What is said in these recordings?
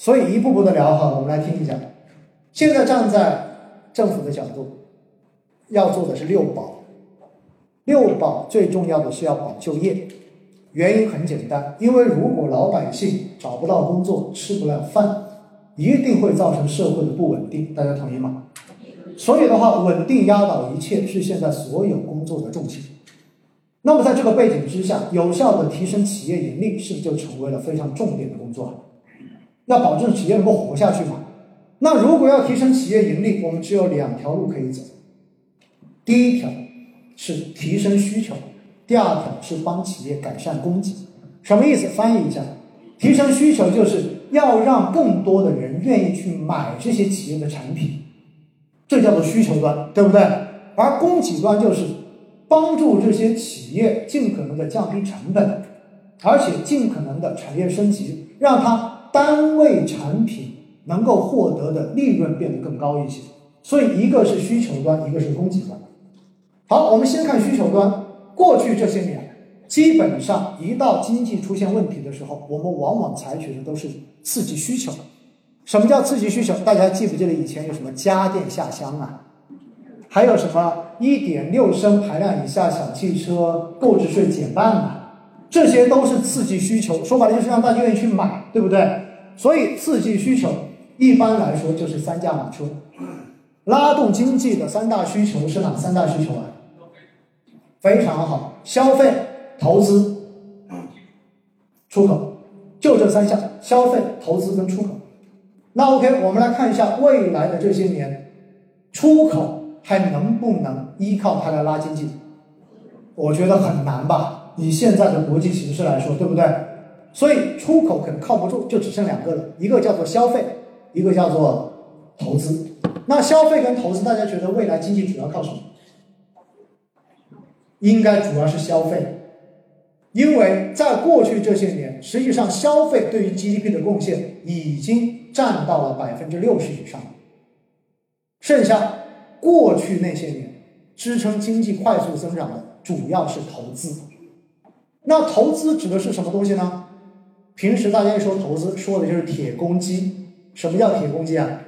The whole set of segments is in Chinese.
所以一步步的聊哈，我们来听一下。现在站在政府的角度，要做的是六保。六保最重要的是要保就业，原因很简单，因为如果老百姓找不到工作，吃不了饭，一定会造成社会的不稳定。大家同意吗？所以的话，稳定压倒一切是现在所有工作的重心。那么在这个背景之下，有效的提升企业盈利，是不是就成为了非常重点的工作？要保证企业能够活下去嘛？那如果要提升企业盈利，我们只有两条路可以走。第一条是提升需求，第二条是帮企业改善供给。什么意思？翻译一下，提升需求就是要让更多的人愿意去买这些企业的产品，这叫做需求端，对不对？而供给端就是帮助这些企业尽可能的降低成本，而且尽可能的产业升级，让它。单位产品能够获得的利润变得更高一些，所以一个是需求端，一个是供给端。好，我们先看需求端。过去这些年，基本上一到经济出现问题的时候，我们往往采取的都是刺激需求。什么叫刺激需求？大家记不记得以前有什么家电下乡啊？还有什么一点六升排量以下小汽车购置税减半啊？这些都是刺激需求，说白了就是让大家愿意去买，对不对？所以刺激需求一般来说就是三驾马车，拉动经济的三大需求是哪三大需求啊？非常好，消费、投资、出口，就这三项：消费、投资跟出口。那 OK，我们来看一下未来的这些年，出口还能不能依靠它来拉经济？我觉得很难吧。以现在的国际形势来说，对不对？所以出口可能靠不住，就只剩两个了，一个叫做消费，一个叫做投资。那消费跟投资，大家觉得未来经济主要靠什么？应该主要是消费，因为在过去这些年，实际上消费对于 GDP 的贡献已经占到了百分之六十以上，剩下过去那些年支撑经济快速增长的主要是投资。那投资指的是什么东西呢？平时大家一说投资，说的就是铁公鸡。什么叫铁公鸡啊？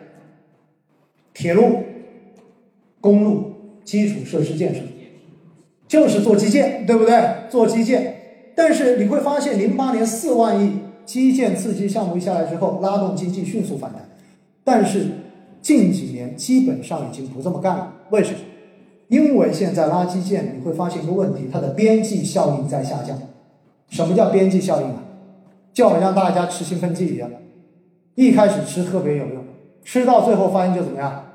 铁路、公路、基础设施建设，就是做基建，对不对？做基建。但是你会发现，零八年四万亿基建刺激项目一下来之后，拉动经济迅速反弹。但是近几年基本上已经不这么干了。为什么？因为现在垃圾建，你会发现一个问题，它的边际效应在下降。什么叫边际效应啊？就好像大家吃兴奋剂一样的，一开始吃特别有用，吃到最后发现就怎么样，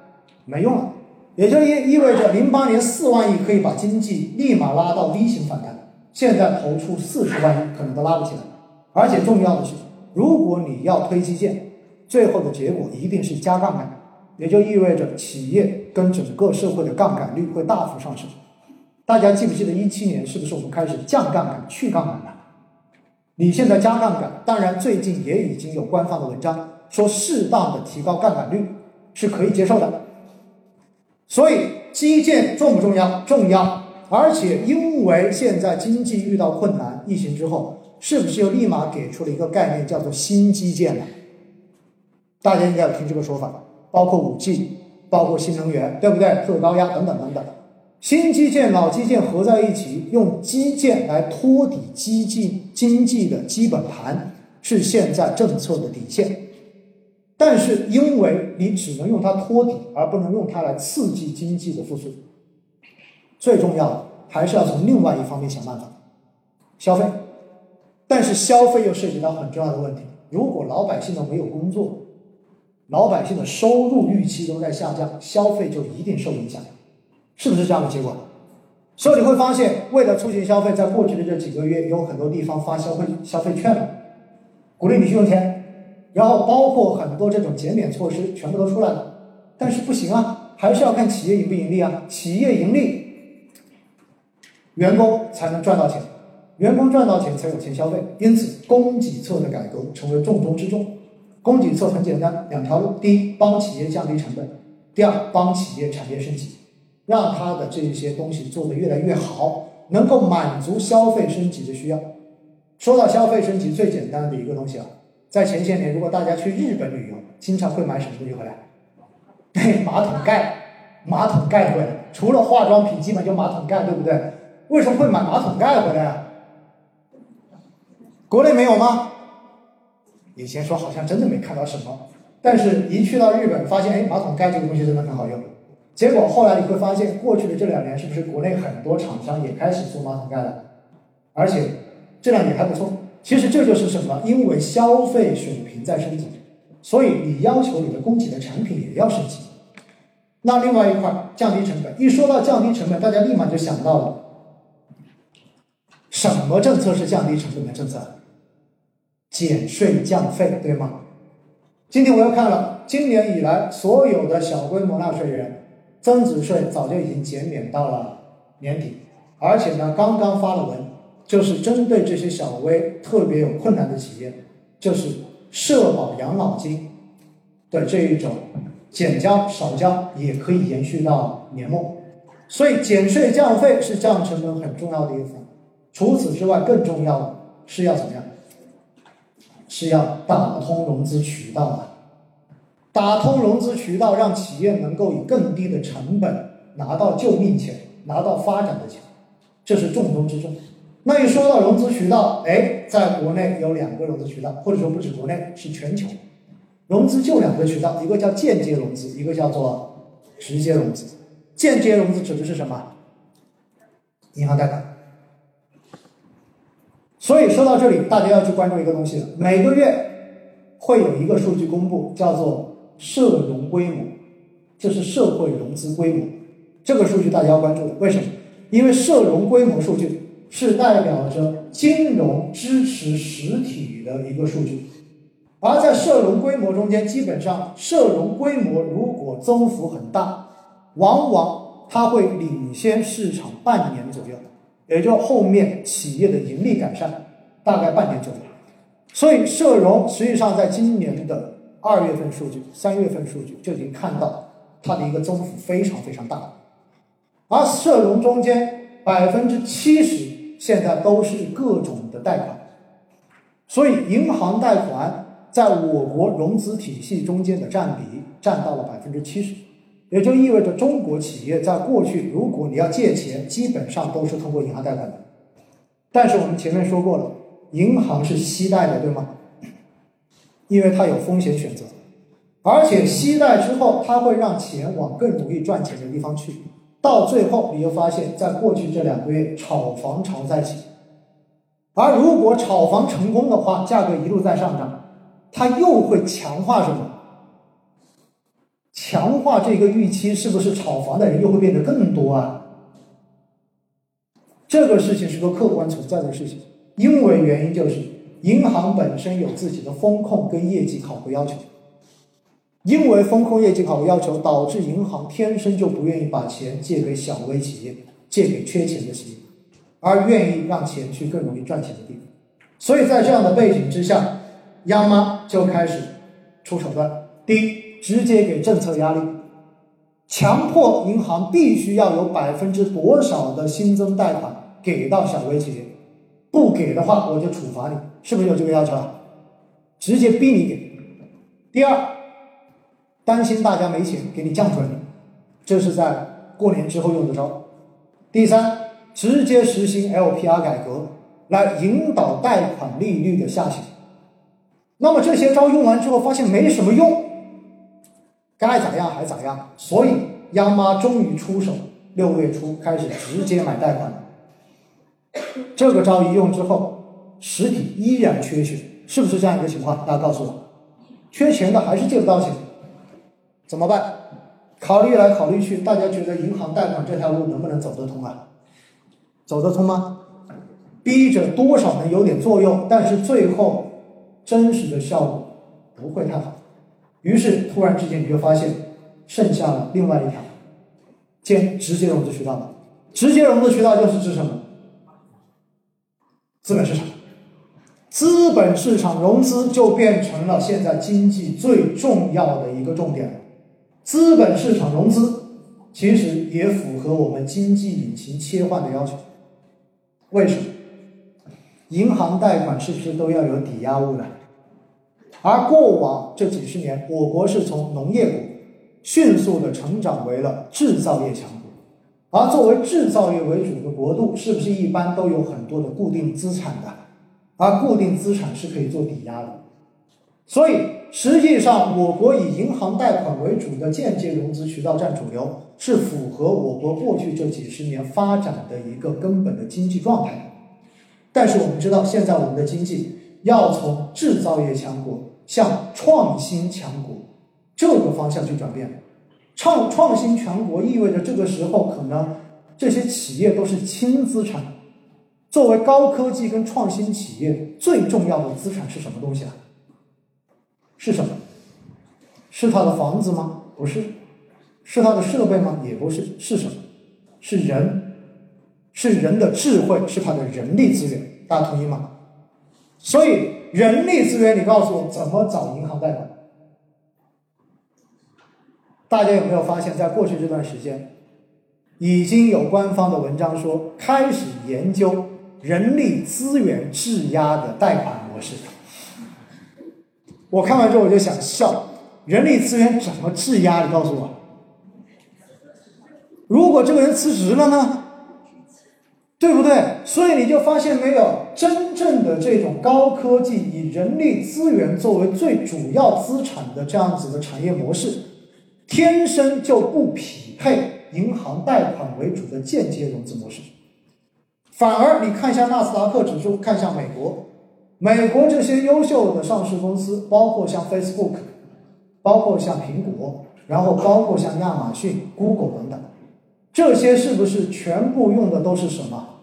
没用了。也就意意味着，零八年四万亿可以把经济立马拉到 V 型反弹，现在投出四十万亿可能都拉不起来。而且重要的是，如果你要推基建，最后的结果一定是加杠杆。也就意味着企业跟整个社会的杠杆率会大幅上升。大家记不记得一七年是不是我们开始降杠杆、去杠杆了？你现在加杠杆，当然最近也已经有官方的文章说适当的提高杠杆率是可以接受的。所以基建重不重要？重要。而且因为现在经济遇到困难，疫情之后，是不是又立马给出了一个概念，叫做新基建了？大家应该有听这个说法吧。包括五 G，包括新能源，对不对？特高压等等等等，新基建、老基建合在一起，用基建来托底基建经济的基本盘，是现在政策的底线。但是，因为你只能用它托底，而不能用它来刺激经济的复苏，最重要的还是要从另外一方面想办法，消费。但是，消费又涉及到很重要的问题：如果老百姓都没有工作。老百姓的收入预期都在下降，消费就一定受影响，是不是这样的结果？所以你会发现，为了促进消费，在过去的这几个月，有很多地方发消费消费券了，鼓励你去用钱，然后包括很多这种减免措施，全部都出来了。但是不行啊，还是要看企业盈不盈利啊。企业盈利，员工才能赚到钱，员工赚到钱才有钱消费。因此，供给侧的改革成为重中之重。供给侧很简单，两条路：第一，帮企业降低成本；第二，帮企业产业升级，让它的这些东西做得越来越好，能够满足消费升级的需要。说到消费升级，最简单的一个东西啊，在前些年，如果大家去日本旅游，经常会买什么东西回来？对，马桶盖，马桶盖回来。除了化妆品，基本就马桶盖，对不对？为什么会买马桶盖回来啊？国内没有吗？以前说好像真的没看到什么，但是一去到日本，发现哎，马桶盖这个东西真的很好用。结果后来你会发现，过去的这两年，是不是国内很多厂商也开始做马桶盖了？而且质量也还不错。其实这就是什么？因为消费水平在升级，所以你要求你的供给的产品也要升级。那另外一块降低成本，一说到降低成本，大家立马就想到了，什么政策是降低成本的政策？减税降费，对吗？今天我又看了，今年以来所有的小规模纳税人，增值税早就已经减免到了年底，而且呢，刚刚发了文，就是针对这些小微特别有困难的企业，就是社保养老金的这一种减交少交也可以延续到年末，所以减税降费是降成本很重要的一环。除此之外，更重要的是要怎么样？是要打通融资渠道啊！打通融资渠道，让企业能够以更低的成本拿到救命钱，拿到发展的钱，这是重中之重。那一说到融资渠道，哎，在国内有两个融资渠道，或者说不止国内，是全球融资就两个渠道，一个叫间接融资，一个叫做直接融资。间接融资指的是什么？银行贷款。所以说到这里，大家要去关注一个东西了。每个月会有一个数据公布，叫做社融规模，这是社会融资规模。这个数据大家要关注的，为什么？因为社融规模数据是代表着金融支持实体的一个数据，而在社融规模中间，基本上社融规模如果增幅很大，往往它会领先市场半年左右。也就后面企业的盈利改善大概半年左右，所以社融实际上在今年的二月份数据、三月份数据就已经看到它的一个增幅非常非常大，而社融中间百分之七十现在都是各种的贷款，所以银行贷款在我国融资体系中间的占比占到了百分之七十。也就意味着中国企业在过去，如果你要借钱，基本上都是通过银行贷款的。但是我们前面说过了，银行是息贷的，对吗？因为它有风险选择，而且息贷之后，它会让钱往更容易赚钱的地方去。到最后，你就发现，在过去这两个月，炒房潮在起。而如果炒房成功的话，价格一路在上涨，它又会强化什么？强化这个预期，是不是炒房的人又会变得更多啊？这个事情是个客观存在的事情，因为原因就是银行本身有自己的风控跟业绩考核要求，因为风控业绩考核要求，导致银行天生就不愿意把钱借给小微企业，借给缺钱的企业，而愿意让钱去更容易赚钱的地方。所以在这样的背景之下，央妈就开始出手段。第一。直接给政策压力，强迫银行必须要有百分之多少的新增贷款给到小微企业，不给的话我就处罚你，是不是有这个要求啊？直接逼你给。第二，担心大家没钱，给你降准，这是在过年之后用的招。第三，直接实行 LPR 改革，来引导贷款利率的下行。那么这些招用完之后，发现没什么用。该咋样还咋样，所以央妈终于出手，六月初开始直接买贷款了。这个招一用之后，实体依然缺血，是不是这样一个情况？大家告诉我，缺钱的还是借不到钱，怎么办？考虑来考虑去，大家觉得银行贷款这条路能不能走得通啊？走得通吗？逼着多少能有点作用，但是最后真实的效果不会太好。于是突然之间，你就发现剩下了另外一条，兼直接融资渠道了。直接融资渠道就是指什么？资本市场。资本市场融资就变成了现在经济最重要的一个重点了。资本市场融资其实也符合我们经济引擎切换的要求。为什么？银行贷款是不是都要有抵押物的？而过往这几十年，我国是从农业国迅速的成长为了制造业强国。而作为制造业为主的国度，是不是一般都有很多的固定资产的？而固定资产是可以做抵押的。所以，实际上我国以银行贷款为主的间接融资渠道占主流，是符合我国过去这几十年发展的一个根本的经济状态。但是我们知道，现在我们的经济要从制造业强国向创新强国这个方向去转变。创创新强国意味着这个时候可能这些企业都是轻资产。作为高科技跟创新企业最重要的资产是什么东西啊？是什么？是他的房子吗？不是。是他的设备吗？也不是。是什么？是人，是人的智慧，是他的人力资源。大家同意吗？所以人力资源，你告诉我怎么找银行贷款？大家有没有发现，在过去这段时间，已经有官方的文章说开始研究人力资源质押的贷款模式？我看完之后我就想笑，人力资源怎么质押？你告诉我，如果这个人辞职了呢？对不对？所以你就发现没有，真正的这种高科技以人力资源作为最主要资产的这样子的产业模式，天生就不匹配银行贷款为主的间接融资模式。反而你看一下纳斯达克指数，看一下美国。美国这些优秀的上市公司，包括像 Facebook，包括像苹果，然后包括像亚马逊、Google 等等，这些是不是全部用的都是什么？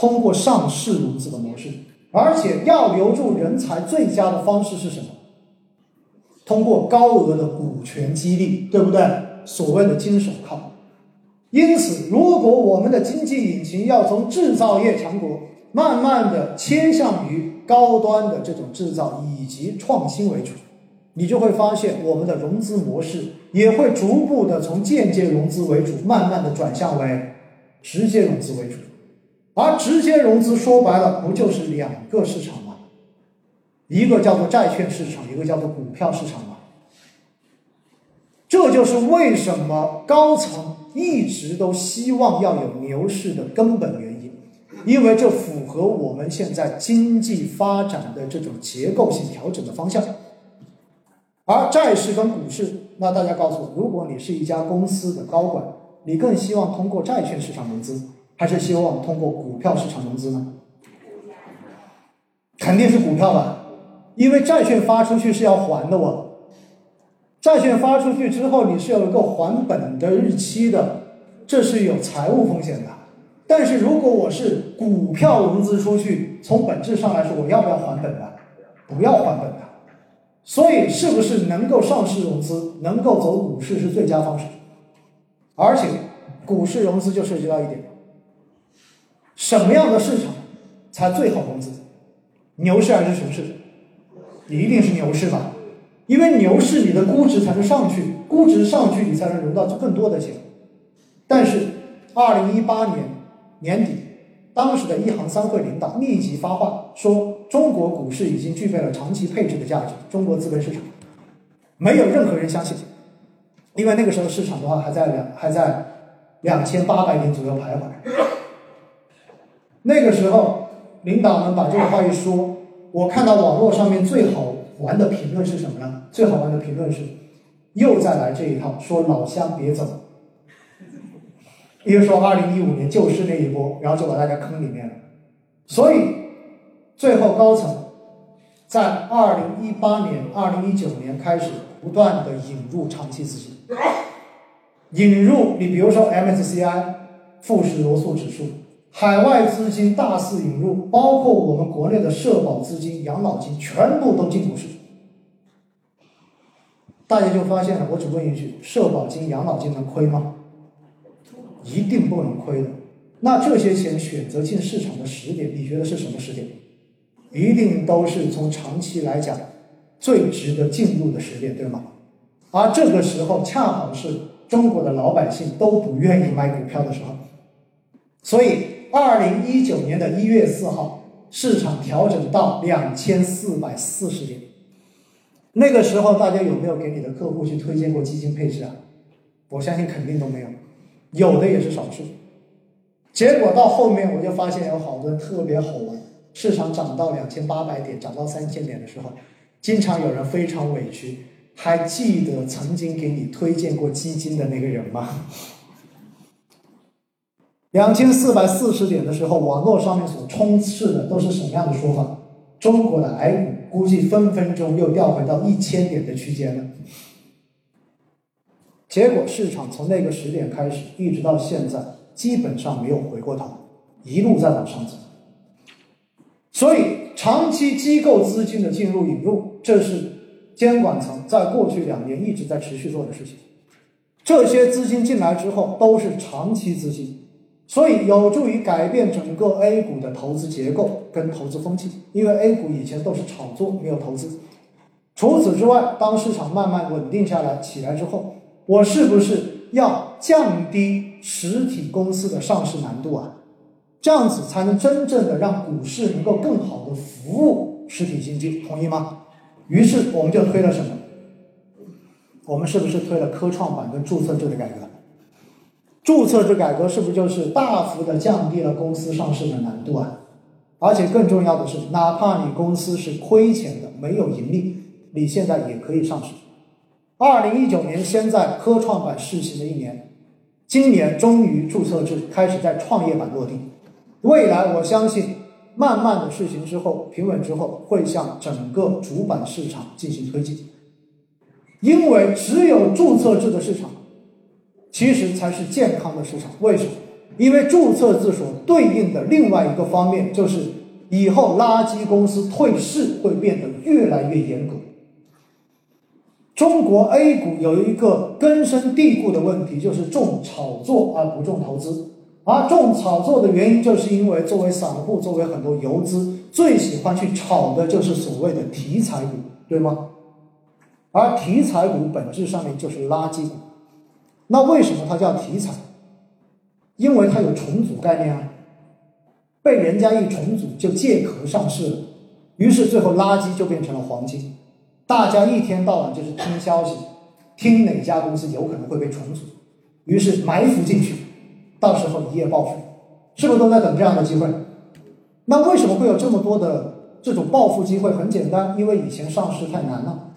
通过上市融资的模式，而且要留住人才最佳的方式是什么？通过高额的股权激励，对不对？所谓的金手铐。因此，如果我们的经济引擎要从制造业强国，慢慢的倾向于高端的这种制造以及创新为主，你就会发现我们的融资模式也会逐步的从间接融资为主，慢慢的转向为直接融资为主。而直接融资说白了不就是两个市场吗？一个叫做债券市场，一个叫做股票市场吗？这就是为什么高层一直都希望要有牛市的根本原因。因为这符合我们现在经济发展的这种结构性调整的方向，而债市跟股市，那大家告诉我，如果你是一家公司的高管，你更希望通过债券市场融资，还是希望通过股票市场融资呢？肯定是股票吧，因为债券发出去是要还的哦，债券发出去之后你是有一个还本的日期的，这是有财务风险的。但是如果我是股票融资出去，从本质上来说，我要不要还本的？不要还本的。所以，是不是能够上市融资，能够走股市是最佳方式？而且，股市融资就涉及到一点：什么样的市场才最好融资？牛市还是熊市？你一定是牛市吧？因为牛市你的估值才能上去，估值上去你才能融到更多的钱。但是，二零一八年。年底，当时的一行三会领导立即发话说：“中国股市已经具备了长期配置的价值。”中国资本市场没有任何人相信，因为那个时候市场的话还在两还在两千八百点左右徘徊。那个时候，领导们把这个话一说，我看到网络上面最好玩的评论是什么呢？最好玩的评论是又再来这一套，说老乡别走。比如说，二零一五年就是那一波，然后就把大家坑里面了。所以，最后高层在二零一八年、二零一九年开始不断的引入长期资金，引入你比如说 MSCI 富时罗素指数，海外资金大肆引入，包括我们国内的社保资金、养老金，全部都进股市场。大家就发现了，我只问一句：社保金、养老金能亏吗？一定不能亏的。那这些钱选择进市场的时点，你觉得是什么时点？一定都是从长期来讲最值得进入的时点，对吗？而这个时候恰好是中国的老百姓都不愿意买股票的时候。所以，二零一九年的一月四号，市场调整到两千四百四十点，那个时候大家有没有给你的客户去推荐过基金配置啊？我相信肯定都没有，有的也是少数。结果到后面我就发现有好多特别好玩，市场涨到两千八百点、涨到三千点的时候，经常有人非常委屈，还记得曾经给你推荐过基金的那个人吗？两千四百四十点的时候，网络上面所充斥的都是什么样的说法？中国的 A 股估计分分钟又掉回到一千点的区间了。结果市场从那个时点开始，一直到现在，基本上没有回过头，一路在往上走。所以，长期机构资金的进入引入，这是监管层在过去两年一直在持续做的事情。这些资金进来之后，都是长期资金，所以有助于改变整个 A 股的投资结构跟投资风气。因为 A 股以前都是炒作，没有投资。除此之外，当市场慢慢稳定下来、起来之后，我是不是要降低实体公司的上市难度啊？这样子才能真正的让股市能够更好的服务实体经济，同意吗？于是我们就推了什么？我们是不是推了科创板跟注册制的改革？注册制改革是不是就是大幅的降低了公司上市的难度啊？而且更重要的是，哪怕你公司是亏钱的，没有盈利，你现在也可以上市。二零一九年，先在科创板试行的一年，今年终于注册制开始在创业板落地。未来我相信，慢慢的试行之后，平稳之后，会向整个主板市场进行推进。因为只有注册制的市场，其实才是健康的市场。为什么？因为注册制所对应的另外一个方面，就是以后垃圾公司退市会变得越来越严格。中国 A 股有一个根深蒂固的问题，就是重炒作而不重投资。而重炒作的原因，就是因为作为散户，作为很多游资，最喜欢去炒的就是所谓的题材股，对吗？而题材股本质上面就是垃圾股。那为什么它叫题材？因为它有重组概念啊，被人家一重组就借壳上市了，于是最后垃圾就变成了黄金。大家一天到晚就是听消息，听哪家公司有可能会被重组，于是埋伏进去，到时候一夜暴富，是不是都在等这样的机会？那为什么会有这么多的这种暴富机会？很简单，因为以前上市太难了，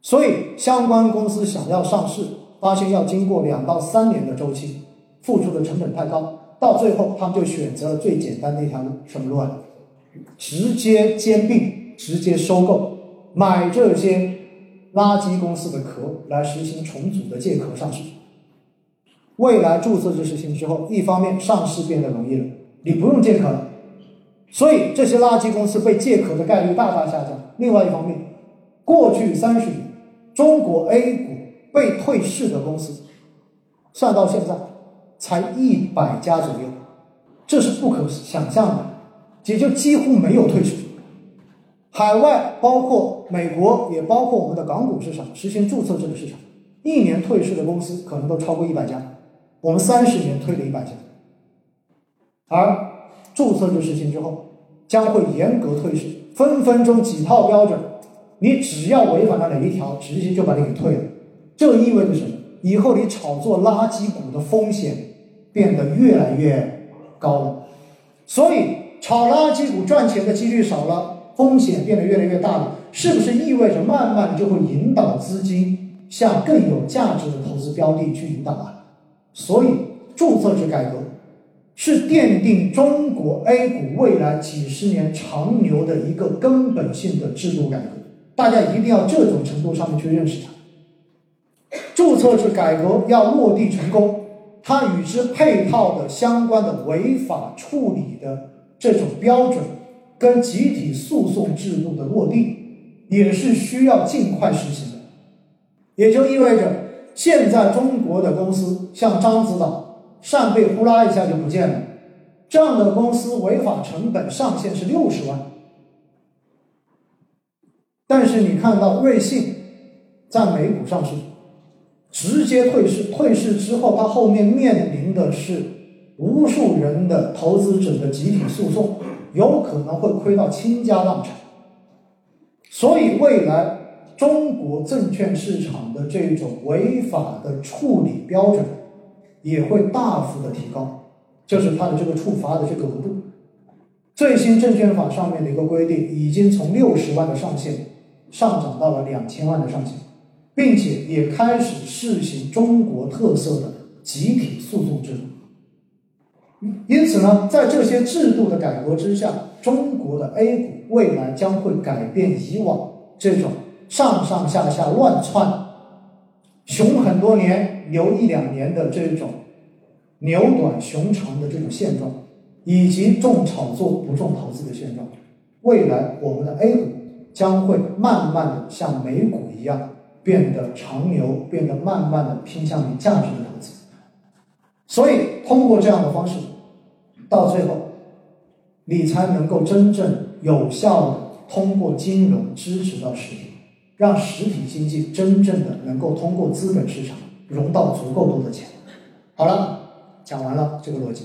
所以相关公司想要上市，发现要经过两到三年的周期，付出的成本太高，到最后他们就选择了最简单的一条路，什么路啊？直接兼并，直接收购。买这些垃圾公司的壳来实行重组的借壳上市，未来注册制实行之后，一方面上市变得容易了，你不用借壳了，所以这些垃圾公司被借壳的概率大大下降。另外一方面，过去三十年，中国 A 股被退市的公司，算到现在才一百家左右，这是不可想象的，也就几乎没有退市。海外包括美国，也包括我们的港股市场，实行注册制的市场，一年退市的公司可能都超过一百家。我们三十年退了一百家，而注册制实行之后，将会严格退市，分分钟几套标准，你只要违反了哪一条，直接就把你给退了。这意味着什么？以后你炒作垃圾股的风险变得越来越高了。所以炒垃圾股赚钱的几率少了。风险变得越来越大了，是不是意味着慢慢就会引导资金向更有价值的投资标的去引导啊？所以注册制改革是奠定中国 A 股未来几十年长牛的一个根本性的制度改革，大家一定要这种程度上面去认识它。注册制改革要落地成功，它与之配套的相关的违法处理的这种标准。跟集体诉讼制度的落地，也是需要尽快实行的。也就意味着，现在中国的公司像獐子岛，扇贝呼啦一下就不见了，这样的公司违法成本上限是六十万。但是你看到瑞信在美股上市，直接退市，退市之后，它后面面临的是无数人的投资者的集体诉讼。有可能会亏到倾家荡产，所以未来中国证券市场的这种违法的处理标准也会大幅的提高，就是它的这个处罚的这个额度。最新证券法上面的一个规定，已经从六十万的上限上涨到了两千万的上限，并且也开始试行中国特色的集体诉讼制度。因此呢，在这些制度的改革之下，中国的 A 股未来将会改变以往这种上上下下乱窜、熊很多年、牛一两年的这种牛短熊长的这种现状。以及重炒作不重投资的现状，未来我们的 A 股将会慢慢的像美股一样变得长牛，变得慢慢的偏向于价值的投资。所以通过这样的方式，到最后，你才能够真正有效的通过金融支持到实体，让实体经济真正的能够通过资本市场融到足够多的钱。好了，讲完了这个逻辑。